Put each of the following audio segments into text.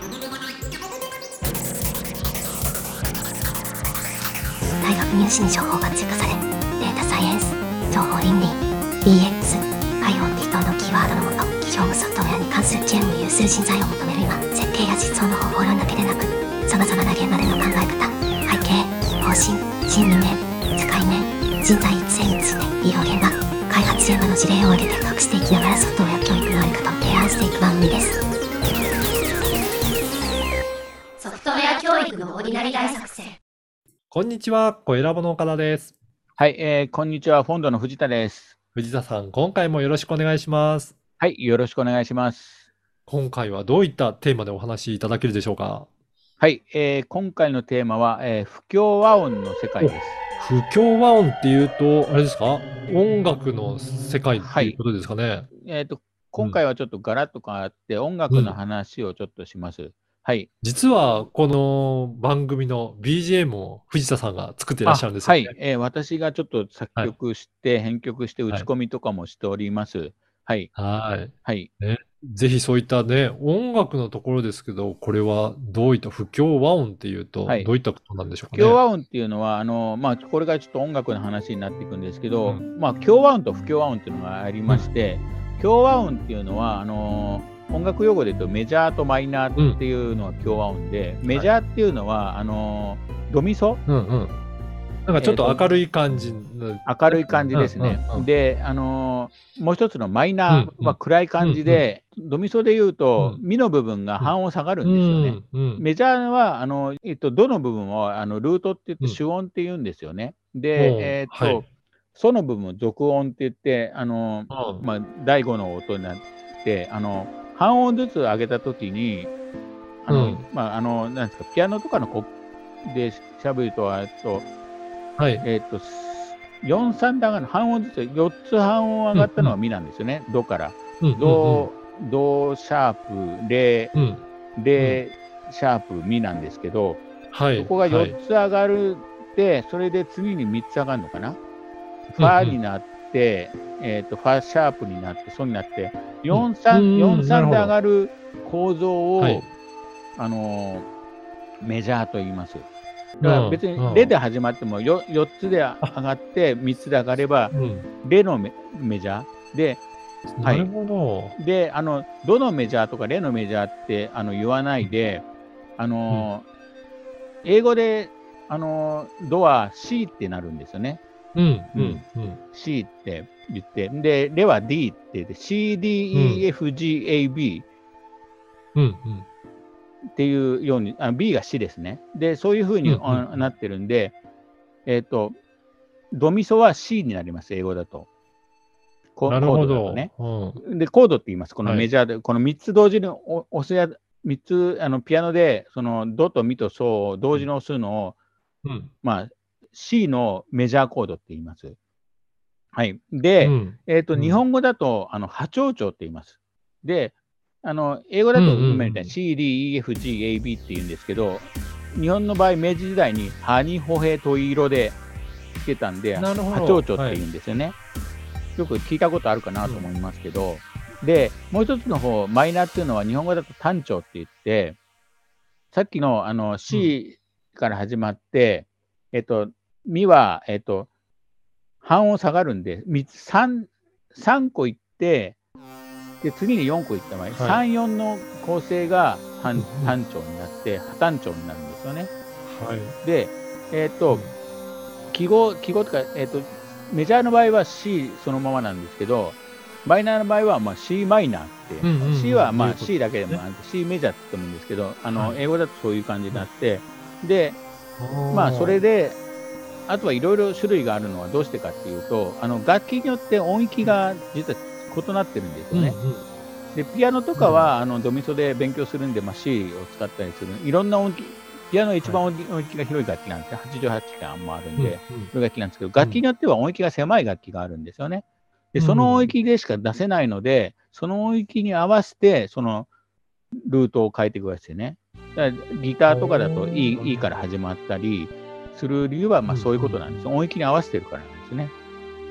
大学入試に情報が追加されデータサイエンス情報倫理 DX IoT 等のキーワードのもと企業務ソフトウェアに関する知恵を有する人材を求める今設計や実装の方法論だけでなくさまざまな現場での考え方背景方針心理面使い面人材育成について医療現場開発現場の事例を挙げて隠していきながらソフトウェア教育のあり方を育のオーディナリ大作戦。こんにちは、小選ぼの岡田です。はい、えーこんにちは、フォンドの藤田です。藤田さん、今回もよろしくお願いします。はい、よろしくお願いします。今回はどういったテーマでお話しいただけるでしょうか？はい、えー今回のテーマは、えー不協和音の世界です。不協和音っていうと、あれですか？音楽の世界っていうことですかね、えっ、と、今回はちょっとガラッと変わって、音楽の話をちょっとします。はい。実は、この番組の BGM を藤田さんが作っていらっしゃるんですよね。あはい、えー私がちょっと作曲して、編曲して、打ち込みとかもしております。はい、はい。はい。ぜひそういったね、音楽のところですけど、これはどういった不協和音っていうと、はいどういったことなんでしょうかね。不協和音っていうのは、あのまあ、これからちょっと音楽の話になっていくんですけど、うまあ、協和音と不協和音っていうのがありまして、協和音っていうのはあの音楽用語で言うとメジャーとマイナーっていうのは協和音で、メジャーっていうのはあのドミソ？うんうん。なんかちょっと明るい感じの、明るい感じですね。うんうんうんで、あのもう一つのマイナーうんうん。は暗い感じで、ドミソで言うと、うミの部分が半音下がるんですよね。うんうんメジャーは、あの、えっと、どの部分を、あの、ルートって言ってうん。主音って言うんですよね。おで、う。えっと、はい。ソの部分を属音って言って、あの、うん。まあ、第5の音になって、あの、半音ずつ上げたときに、あの、うんまあ、あの、なんですか、ピアノとかのこでしゃべると、えっと、はい。えっと、4、3段上がる、半音ずつ、4つ半音上がったのがミなんですよね、ドから。うんド、ドシャープ、レ、うんうんレ、シャープ、ミなんですけど、はい。そこがはい4つ上がるって、それで次に3つ上がるのかな？ファになって、えっ、と、ファシャープになって、ソになって、4、うん。3、うん4、3で上がる構造を、はい。あのーメジャーと言います。だから別うん。にレで始まっても 4, 4つで上がって3つで上がればうん。レのメメジャー。ではないるほであのどのメジャーとかレのメジャーってあの言わないであのー英語であのードは C ってなるんですよね。ど。うんうんうん C って言ってでレは D って言って CDEFGAB うんうんっていうように、あ B が C ですね。で、そういうふうに、うんうんあなってるんで、えっ、と、ドミソは C になります、英語だと。コなるほどコード。ね。うんで、コードって言います、このはいメジャーで、この3つ同時にお押すや、3つ、あのピアノで、そのドとミとソを同時に押すのを、うんまあ、C のメジャーコードって言います。はい。で、うんえっ、と、うん日本語だと、あの、波長長って言います。で、あの、英語だとうんうんうん今みたいに C, D, E, F, G, A, B って言うんですけど、日本の場合、明治時代に、ハニホヘトイ色でつけたんで、波長長って言うんですよね。よく聞いたことあるかなと思いますけど、で、もう一つの方、マイナーっていうのは日本語だと単調って言って、さっきのあの C から始まって、えっと、ミは、えっと、半音下がるんで、三つ三三個いって、で、次に4個いった場合、はい。3、4の構成が単うん。単調になって、破単調になるんですよね。はい。で、えっと、記号、記号とか、えっと、メジャーの場合は C そのままなんですけど、マイナーの場合はまあ C マイナーって、うんうんうん。C はまあ C だけでもあって、C メジャーって言ってもいいんですけど、あの、はい。英語だとそういう感じになって、で、まあそれで、あとはいろいろ種類があるのはどうしてかっていうと、あの楽器によって音域が実は異なってるんですよね。うんうんで、ピアノとかは、あのドミソで勉強するんで、まあ、C を使ったりする。いろんな音域、ピアノが一番音域が広い楽器なんですね。88巻もあるんで、そういう楽器なんですけど、楽器によっては音域が狭い楽器があるんですよね。で、その音域でしか出せないので、その音域に合わせて、そのルートを変えていくわけですよね。だからギターとかだと E, e から始まったりする理由は、まあそういうことなんです。音域に合わせてるからなんですね。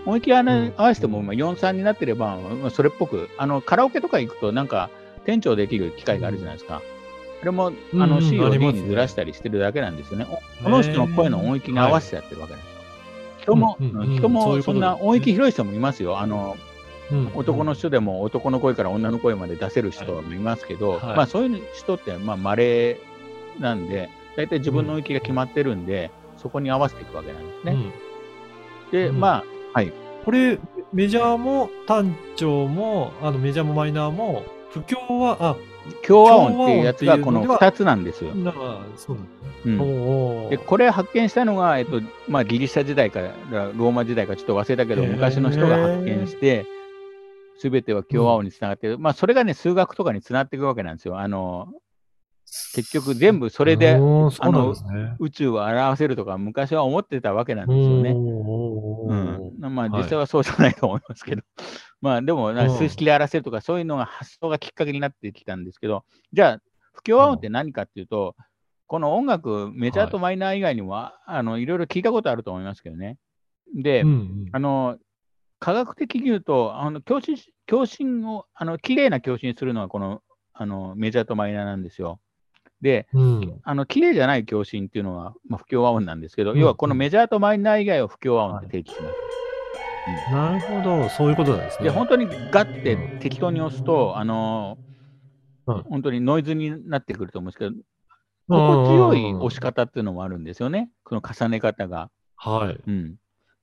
音域に合うんわせても、まあ4、3になってれば、まあそれっぽく、あの、カラオケとか行くと、なんか、店長できる機会があるじゃないですか。これもあうんうんの C をあ D にずらしたりしてるだけなんですよね。おこの人の声の音域に合わせてやってるわけですよ。人も、うんうんうん人もそんな音域広い人もいますよ。あのうん男の人でも男の声から女の声まで出せる人もいますけど、はいまあそういう人ってまあ稀なんで、大体自分の音域が決まってるんで、そこに合わせていくわけなんですね。うん。で、うん。まあ、これ、メジャーも単調も、あのメジャーもマイナーも、不協和、あ、共和音っていうやつがこの共和音っていうのでは2つなんですよ。うなんでこれ発見したのが、えっとまあ、ギリシャ時代からローマ時代かちょっと忘れたけど、昔の人が発見して、すべては共和音につながってる、まあ、それがね、数学とかにつながっていくわけなんですよ。あの結局、全部それでおーそうなんですね。宇宙を表せるとか、昔は思ってたわけなんですよね。うん、まあはい実際はそうじゃないと思いますけど、まあでも数式で表せるとか、そういうのが発想がきっかけになってきたんですけど、じゃあ、不協和音って何かっていうと、この音楽、メジャーとマイナー以外にも、あのいろいろ聞いたことあると思いますけどね。で、うんうんあの科学的に言うと、あの共振共振を、あの綺麗な共振するのはこのあのメジャーとマイナーなんですよ。で、うんあの綺麗じゃない共振っていうのは、まあ、不協和音なんですけど、うん要はこのメジャーとマイナー以外を不協和音って定義します。なるほど、そういうことなんですね。で、本当にガッて適当に押すと、あのうん本当にノイズになってくると思うんですけど、心地よい押し方っていうのもあるんですよね、この重ね方が。はい。うん。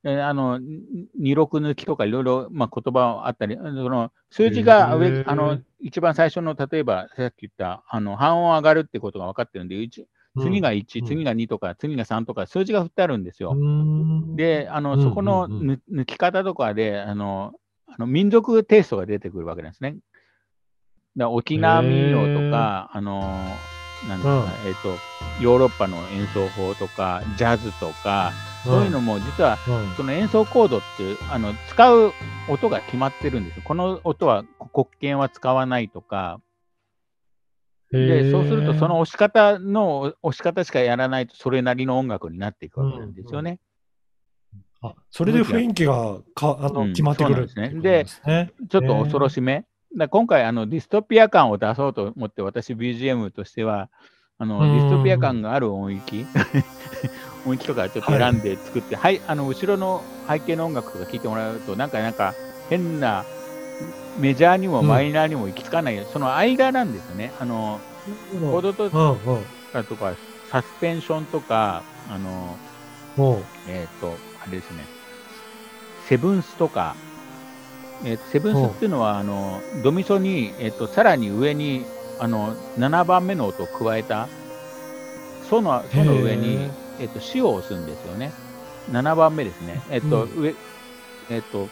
であの、に二六抜きとかいろいろ、まあ、言葉あったり、その数字がへ上ーあの一番最初の、例えばさっき言ったあの半音上がるってことが分かってるんで、一次が1、うん。次が2とか、次が3とか、数字が振ってあるんですよ。うん。で、あの、うんそこのうん。うん抜抜き方とかで、あの、あの民族テイストが出てくるわけなんですね。だ沖縄民謡とか、あの、なんですか、えっ、と、ヨーロッパの演奏法とか、ジャズとか、そういうのも実は、うん。その演奏コードっていう、あの、使う音が決まってるんですよ。この音は黒鍵は使わないとか、で、そうすると、その押し方の押し方しかやらないと、それなりの音楽になっていくわけなんですよね。あそれで雰囲気がかあの、うん。決まってくる。んですね。で。ちょっと恐ろしめ。だ今回あの、ディストピア感を出そうと思って、私、BGM としては、あのうん。ディストピア感がある音域、音域とかちょっと選んで作って、はい、あの後ろの背景の音楽とか聞いてもらうと、なんか、なんか変な、メジャーにもマイナーにも行き着かない、その間なんですよね。あのコードとうんうんかとか、サスペンションとか、あのえっ、と、あれですね、セブンスとか、えーとセブンスっていうのは、あのドミソに、えー、とさらに上にあの7番目の音を加えた、ソのソの上にえー、とシを押すんですよね。7番目ですね。えっ、と、う上、えっ、と、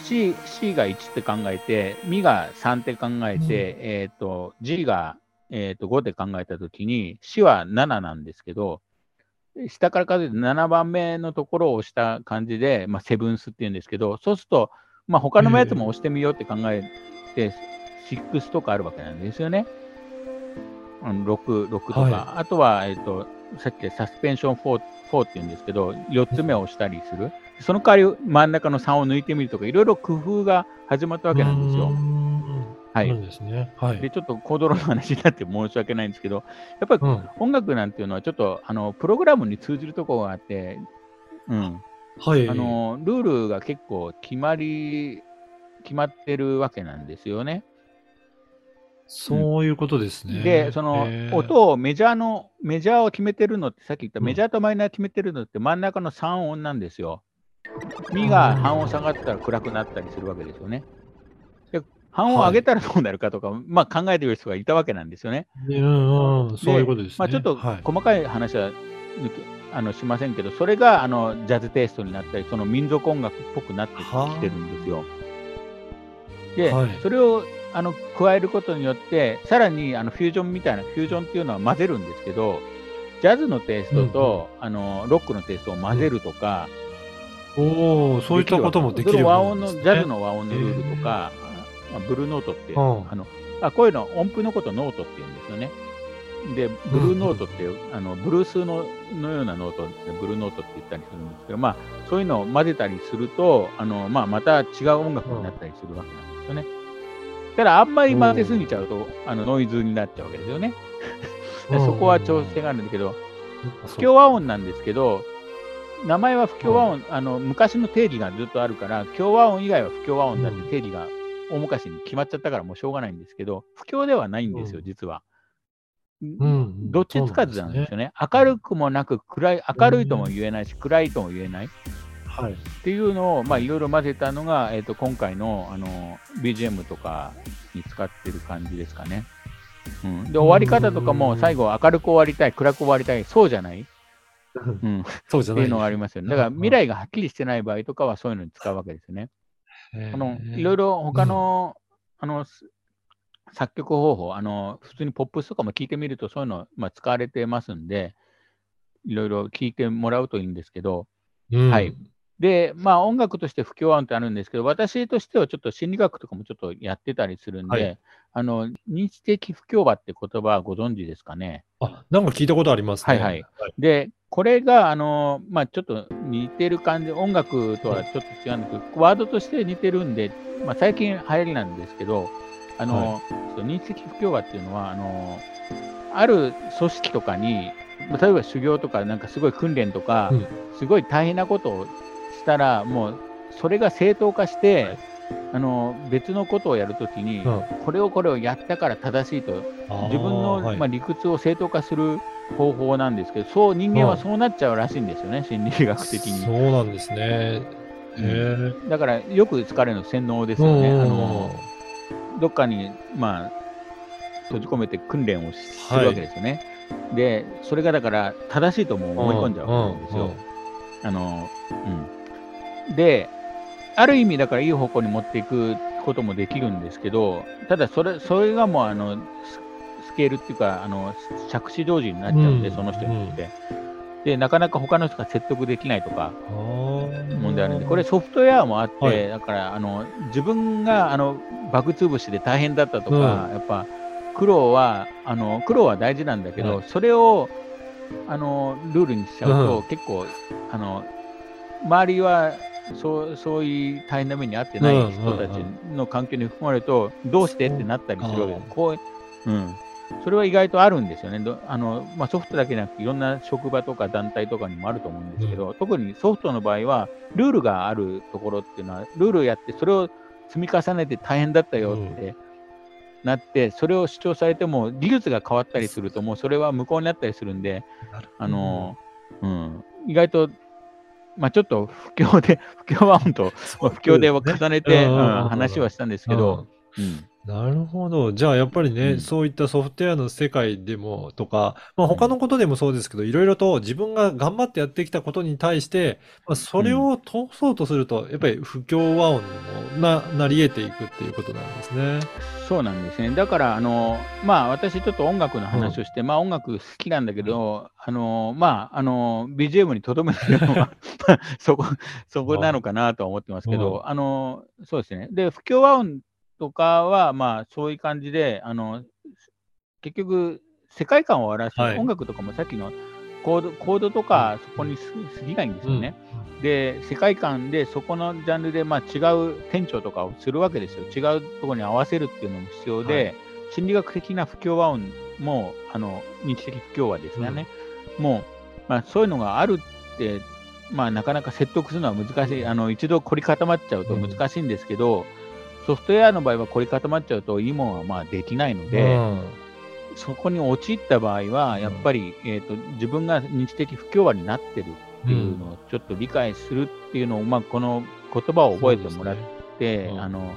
C, C, が1って考えて、ミが3って考えて、えっ、と、G が、えー、と5って考えたときに、C は7なんですけど、下から数えて7番目のところを押した感じで、まあ、セブンスっていうんですけど、そうすると、まあ、他のやつも押してみようって考えて、6とかあるわけなんですよね。あの6、6とか、はあとは、えっ、と、さっきサスペンション4、4っていうんですけど、4つ目を押したりする。その代わり真ん中の3を抜いてみるとか、いろいろ工夫が始まったわけなんですよ。ははいい。ですね。はい。で、ちょっとコードロの話になって申し訳ないんですけど、やっぱりうん。音楽なんていうのはちょっとあのプログラムに通じるところがあって、うん、はい。あのルールが結構決まり、決まってるわけなんですよね。そういうことですね。で、その音をメジャーの、メジャーを決めてるのって、さっき言ったうんメジャーとマイナー決めてるのって真ん中の3音なんですよ。ミが半音下がったら暗くなったりするわけですよね。で半音上げたらどうなるかとか、まあ考えてる人がいたわけなんですよね。うんうん、そういうことですね。まあ、ちょっとはい細かい話は抜けあのしませんけど、それがあのジャズテイストになったり、その民族音楽っぽくなってきてるんですよ。で、はいそれをあの加えることによって、さらにあのフュージョンみたいな、フュージョンっていうのは混ぜるんですけど、ジャズのテイストと、あのロックのテイストを混ぜるとか、おお、そういったこともできるその和音の、ジャズの和音のルールとか、まあ、ブルーノートって、うん。あのあこういうの音符のことをノートって言うんですよね。で、ブルーノートっていう、あのブルースののようなノートでブルーノートって言ったりするんですけど、まあ、そういうのを混ぜたりすると、あのまあ、また違う音楽になったりするわけなんですよね。ただ、あんまり混ぜすぎちゃうと、あのノイズになっちゃうわけですよね。でそこは調整があるんだけど、不協和音なんですけど、名前は不協和音、あの昔の定義がずっとあるから、協和音以外は不協和音だって定義が大昔に決まっちゃったからもうしょうがないんですけど、不協ではないんですよ、うん実は。うんどっちつかずなんですよね。明るくもなく暗い、明るいとも言えないし、暗いとも言えない。はい。っていうのを、まあ、いろいろ混ぜたのが、えー、と今回のあの BGM とかに使ってる感じですかね。うん、で終わり方とかも最後明るく終わりたい、暗く終わりたい、そうじゃない、うん、っそうじゃない。ていうのがありますよね。だから未来がはっきりしてない場合とかはそういうのに使うわけですよね。あのいろいろ。ろ他の,、あのす作曲方法あの、普通にポップスとかも聞いてみるとそういうの、まあ、使われてますんで、いろいろ聞いてもらうといいんですけど、うんはい。で、まあ音楽として不協和音ってあるんですけど、私としてはちょっと心理学とかもちょっとやってたりするんで、はいあの、認知的不協和って言葉はご存知ですかね？あ、なんか聞いたことありますね。はいはい。で、これが、あの、まあちょっと似てる感じ、音楽とはちょっと違うんですけど、ワードとして似てるんで、まあ最近流行りなんですけど、あの、認知的不協和っていうのは、あの、ある組織とかに、まあ例えば修行とか、なんかすごい訓練とか、うんすごい大変なことをしたら、もうそれが正当化して、はいあの別のことをやるときに、うんこれをこれをやったから正しいと、自分の、はいまあ、理屈を正当化する方法なんですけど、そう人間はそうなっちゃうらしいんですよね、心理学的に。そうなんですね。だからよく使われるの洗脳ですよね。あのどっかに、まあ、閉じ込めて訓練をするわけですよね。で、それがだから正しいとも思い込んじゃうわけですよ。あの、うん。で、ある意味だからいい方向に持っていくこともできるんですけど、ただそれ、それがもうあの、ススケールっていうか、あの、着手同時になっちゃうんで、うんその人にとって。で、なかなか他の人が説得できないとか、問題あるんで、これソフトウェアもあって、はい。だからあの自分があのバグ潰しで大変だったとか、うん。やっぱ苦労はあの苦労は大事なんだけど、はそれをあのルールにしちゃうと、うん。結構あの周りはそうそういう大変な目に遭ってない人たちの環境に含まれると、どうしてってなったりするわけです。う。んこううん。それは意外とあるんですよね。どあのまあ、ソフトだけじゃなくて、いろんな職場とか団体とかにもあると思うんですけど、特にソフトの場合は、ルールがあるところっていうのは、ルールをやって、それを積み重ねて大変だったよってなって、それを主張されても、技術が変わったりすると、もうそれは無効になったりするんで、あのうん、意外と、まあ、ちょっと不況で、不況は本当、まあ不況で重ねて、話はしたんですけど、うんなるほど。じゃあ、やっぱりね、うんそういったソフトウェアの世界でもとか、まあ、他のことでもそうですけど、いろいろと自分が頑張ってやってきたことに対して、まあ、それを通そうとすると、やっぱり不協和音にもな、なり得ていくっていうことなんですね。そうなんですね。だから、あの、まあ、私ちょっと音楽の話をして、まあ、音楽好きなんだけど、あの、まあ、あの、BGM にとどめてるのは、そこ、そこなのかなとは思ってますけど、あの、そうですね。で、不協和音とかは、まあ、そういう感じで、あの、結局、世界観を表す、はい音楽とかもさっきのコード、コードとか、そこにす過ぎないんですよね。で、世界観でそこのジャンルで、まあ、違う店長とかをするわけですよ。違うところに合わせるっていうのも必要で、心理学的な不協和音も、あの、認知的不協和ですよね。もう、まあ、そういうのがあるって、まあ、なかなか説得するのは難しい。あの、一度凝り固まっちゃうと難しいんですけど、ソフトウェアの場合は凝り固まっちゃうと、いいものはまあできないので、うん。そこに陥った場合は、やっぱり、えー、と自分が認知的不協和になってるっていうのをちょっと理解するっていうのを、まあ、この言葉を覚えてもらって、ね。うん。あの、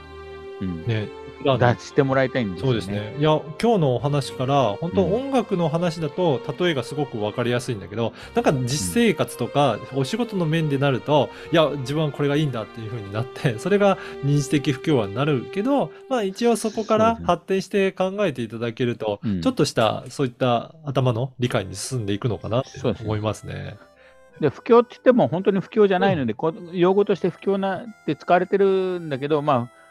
うん、ね、出してもらいたいんですよね。そうですね。いや、今日のお話から、本当うん。音楽の話だと、例えがすごくわかりやすいんだけど、なんか実生活とか、お仕事の面でなると、いや、自分はこれがいいんだっていう風になって、それが認知的不協和になるけど、まあ一応そこから発展して考えていただけると、うん。ちょっとしたそういった頭の理解に進んでいくのかなって思いますね。で不況って言っても本当に不況じゃないので、こう用語として不況なって使われてるんだけど、まあ、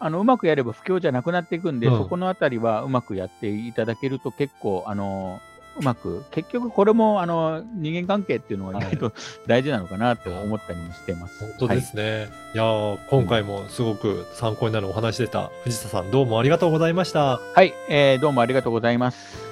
あのうまくやれば不況じゃなくなっていくんで、うんそこのあたりはうまくやっていただけると結構、あのうまく、結局これもあの人間関係っていうのが意外と大事なのかなと思ったりもしてます。本当ですね。い、やー今回もすごく参考になるお話でした。藤田さん、どうもありがとうございました。はい、はいえーどうもありがとうございます。